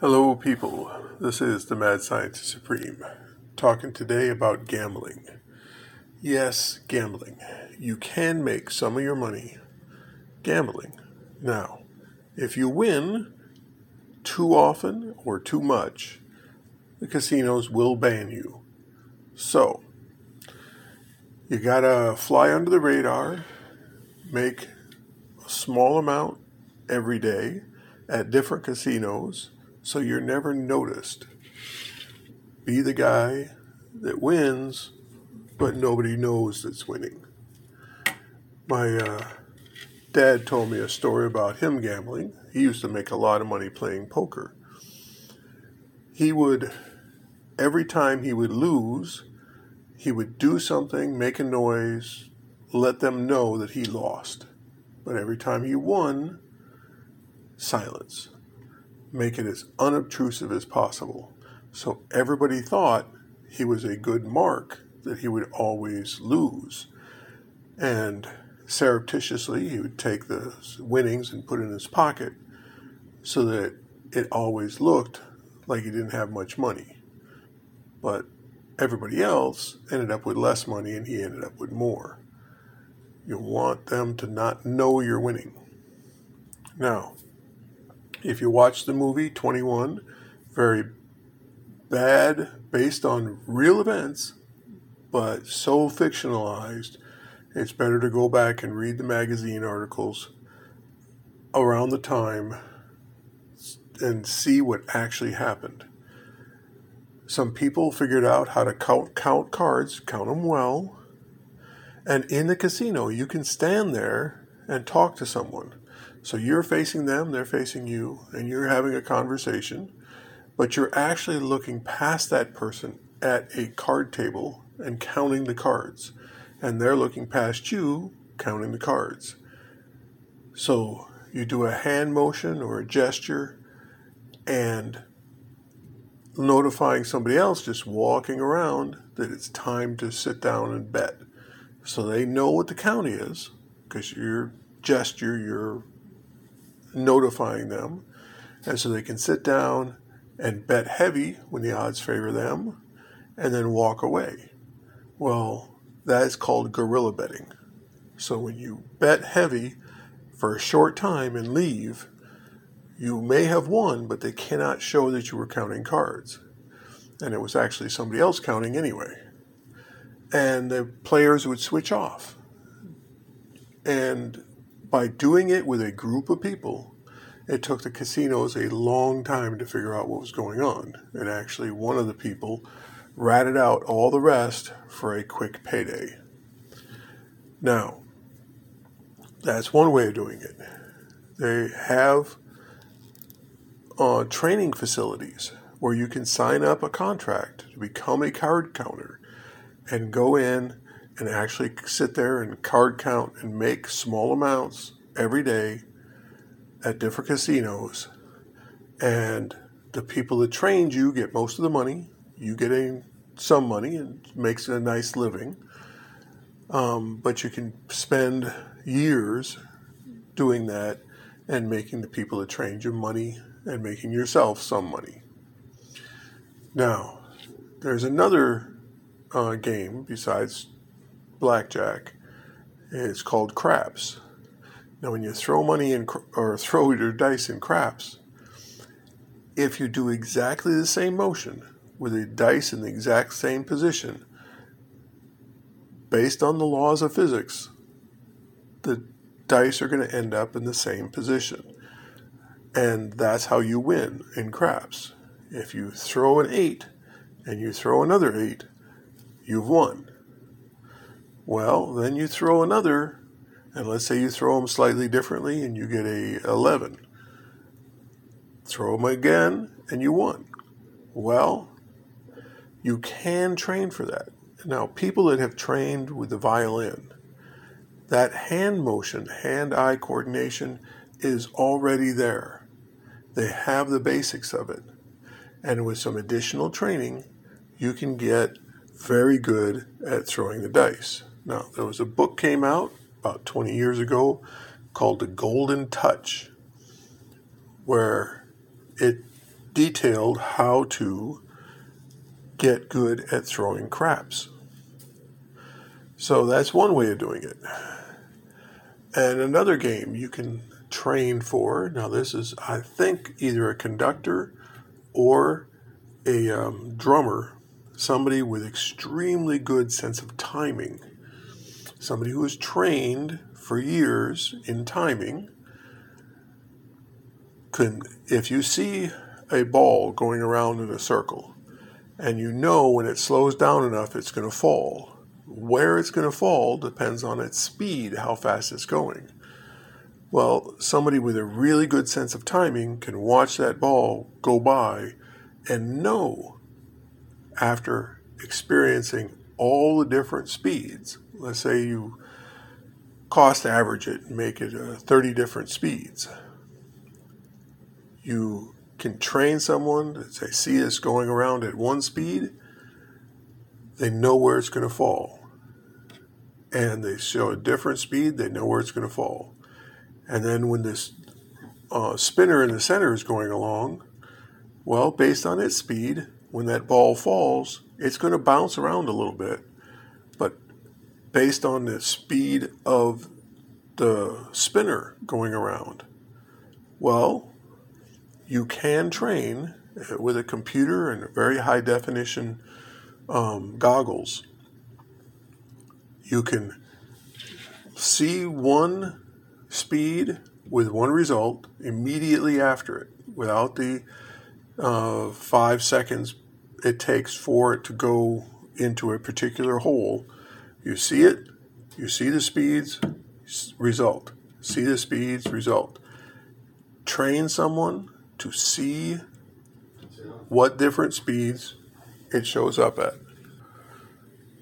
Hello, people. This is the Mad Scientist Supreme, talking today about gambling. Yes, gambling. You can make some of your money gambling. Now, if you win too often or too much, the casinos will ban you. So, you gotta fly under the radar, make a small amount every day at different casinos so you're never noticed. Be the guy that wins, but nobody knows that's winning. My uh, dad told me a story about him gambling. He used to make a lot of money playing poker. He would, every time he would lose, he would do something, make a noise, let them know that he lost. But every time he won, silence make it as unobtrusive as possible. So everybody thought he was a good mark, that he would always lose. And surreptitiously, he would take the winnings and put it in his pocket so that it always looked like he didn't have much money. But everybody else ended up with less money and he ended up with more. You want them to not know you're winning. Now, if you watch the movie 21, very bad, based on real events, but so fictionalized, it's better to go back and read the magazine articles around the time and see what actually happened. Some people figured out how to count, count cards, count them well, and in the casino, you can stand there and talk to someone. So you're facing them, they're facing you, and you're having a conversation, but you're actually looking past that person at a card table and counting the cards, and they're looking past you counting the cards. So you do a hand motion or a gesture and notifying somebody else just walking around that it's time to sit down and bet. So they know what the count is because your gesture, your notifying them. And so they can sit down and bet heavy when the odds favor them and then walk away. Well, that is called guerrilla betting. So when you bet heavy for a short time and leave, you may have won, but they cannot show that you were counting cards. And it was actually somebody else counting anyway. And the players would switch off. And by doing it with a group of people, it took the casinos a long time to figure out what was going on. And actually, one of the people ratted out all the rest for a quick payday. Now, that's one way of doing it. They have uh, training facilities where you can sign up a contract to become a card counter and go in and actually sit there and card count and make small amounts every day at different casinos. And the people that trained you get most of the money. You get a, some money and makes a nice living. Um, but you can spend years doing that and making the people that trained you money and making yourself some money. Now, there's another uh, game besides blackjack. It's called craps. Now, when you throw money in or throw your dice in craps, if you do exactly the same motion with the dice in the exact same position, based on the laws of physics, the dice are going to end up in the same position. And that's how you win in craps. If you throw an eight and you throw another eight, you've won. Well, then you throw another, and let's say you throw them slightly differently and you get a 11. Throw them again and you won. Well, you can train for that. Now, people that have trained with the violin, that hand motion, hand eye coordination is already there. They have the basics of it. And with some additional training, you can get very good at throwing the dice. Now, there was a book came out about 20 years ago called The Golden Touch, where it detailed how to get good at throwing craps. So that's one way of doing it. And another game you can train for. Now, this is, I think, either a conductor or a um, drummer, somebody with extremely good sense of timing, somebody who is trained for years in timing. Can, if you see a ball going around in a circle and you know when it slows down enough it's going to fall, where it's going to fall depends on its speed, how fast it's going. Well, somebody with a really good sense of timing can watch that ball go by and know after experiencing all the different speeds. Let's say you cost average it and make it uh, 30 different speeds. You can train someone that they see this going around at one speed, they know where it's going to fall and they show a different speed, they know where it's going to fall. And then when this uh, spinner in the center is going along, well, based on its speed, when that ball falls, it's going to bounce around a little bit. Based on the speed of the spinner going around, well, you can train with a computer and very high definition um, goggles you can see one speed with one result immediately after it without the uh, five seconds it takes for it to go into a particular hole. You see it, you see the speeds, result. See the speeds, result. Train someone to see what different speeds it shows up at.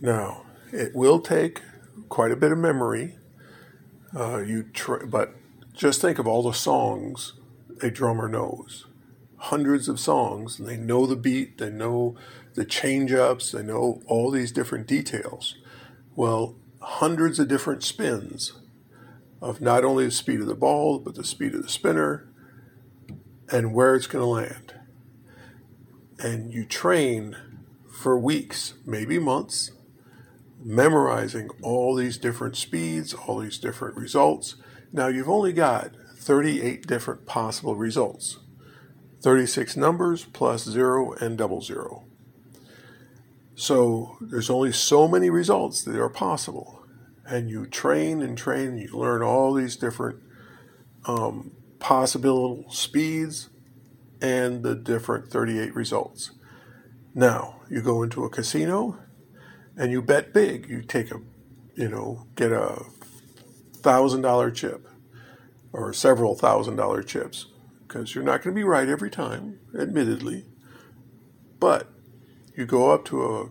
Now, it will take quite a bit of memory. Uh, you tr- but just think of all the songs a drummer knows. Hundreds of songs, and they know the beat, they know the change ups, they know all these different details. Well, hundreds of different spins of not only the speed of the ball, but the speed of the spinner and where it's going to land. And you train for weeks, maybe months, memorizing all these different speeds, all these different results. Now you've only got 38 different possible results 36 numbers plus zero and double zero. So there's only so many results that are possible. And you train and train, and you learn all these different um, possible speeds and the different 38 results. Now, you go into a casino and you bet big. You take a, you know, get a thousand dollar chip or several thousand dollar chips because you're not going to be right every time, admittedly. But you go up to a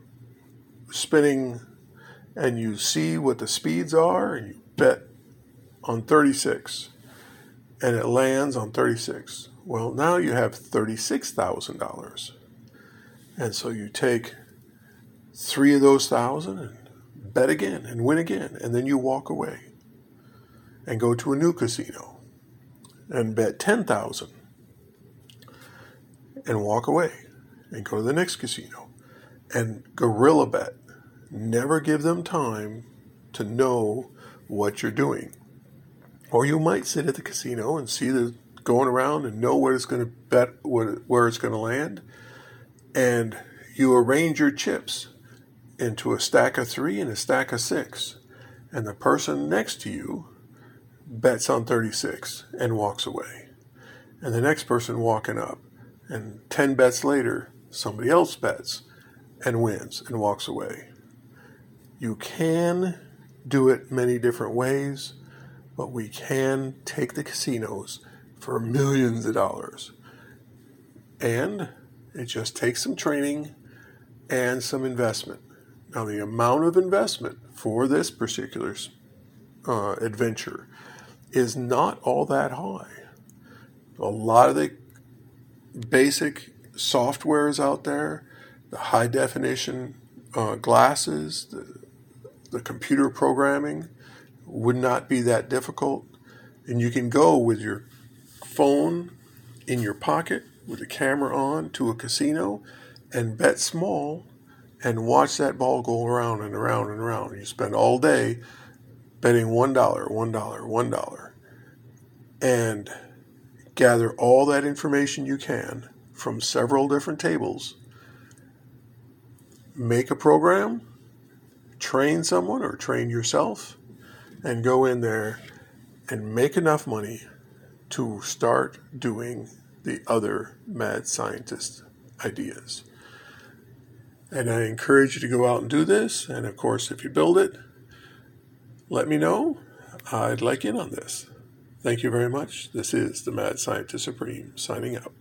spinning and you see what the speeds are and you bet on 36 and it lands on 36. Well, now you have $36,000. And so you take three of those thousand and bet again and win again. And then you walk away and go to a new casino and bet 10,000 and walk away and go to the next casino and guerrilla bet. Never give them time to know what you're doing. Or you might sit at the casino and see the going around and know where it's going to bet, where it's going to land, and you arrange your chips into a stack of three and a stack of six. And the person next to you bets on 36 and walks away. And the next person walking up, and 10 bets later, somebody else bets and wins and walks away. You can do it many different ways, but we can take the casinos for millions of dollars. And it just takes some training and some investment. Now, the amount of investment for this particular uh, adventure is not all that high. A lot of the basic softwares out there, the high definition uh, glasses, the, the computer programming would not be that difficult. And you can go with your phone in your pocket with a camera on to a casino and bet small and watch that ball go around and around and around. You spend all day betting $1, $1, $1, and gather all that information you can from several different tables. Make a program, train someone or train yourself, and go in there and make enough money to start doing the other mad scientist ideas. And I encourage you to go out and do this. And of course, if you build it, let me know. I'd like in on this. Thank you very much. This is the Mad Scientist Supreme signing out.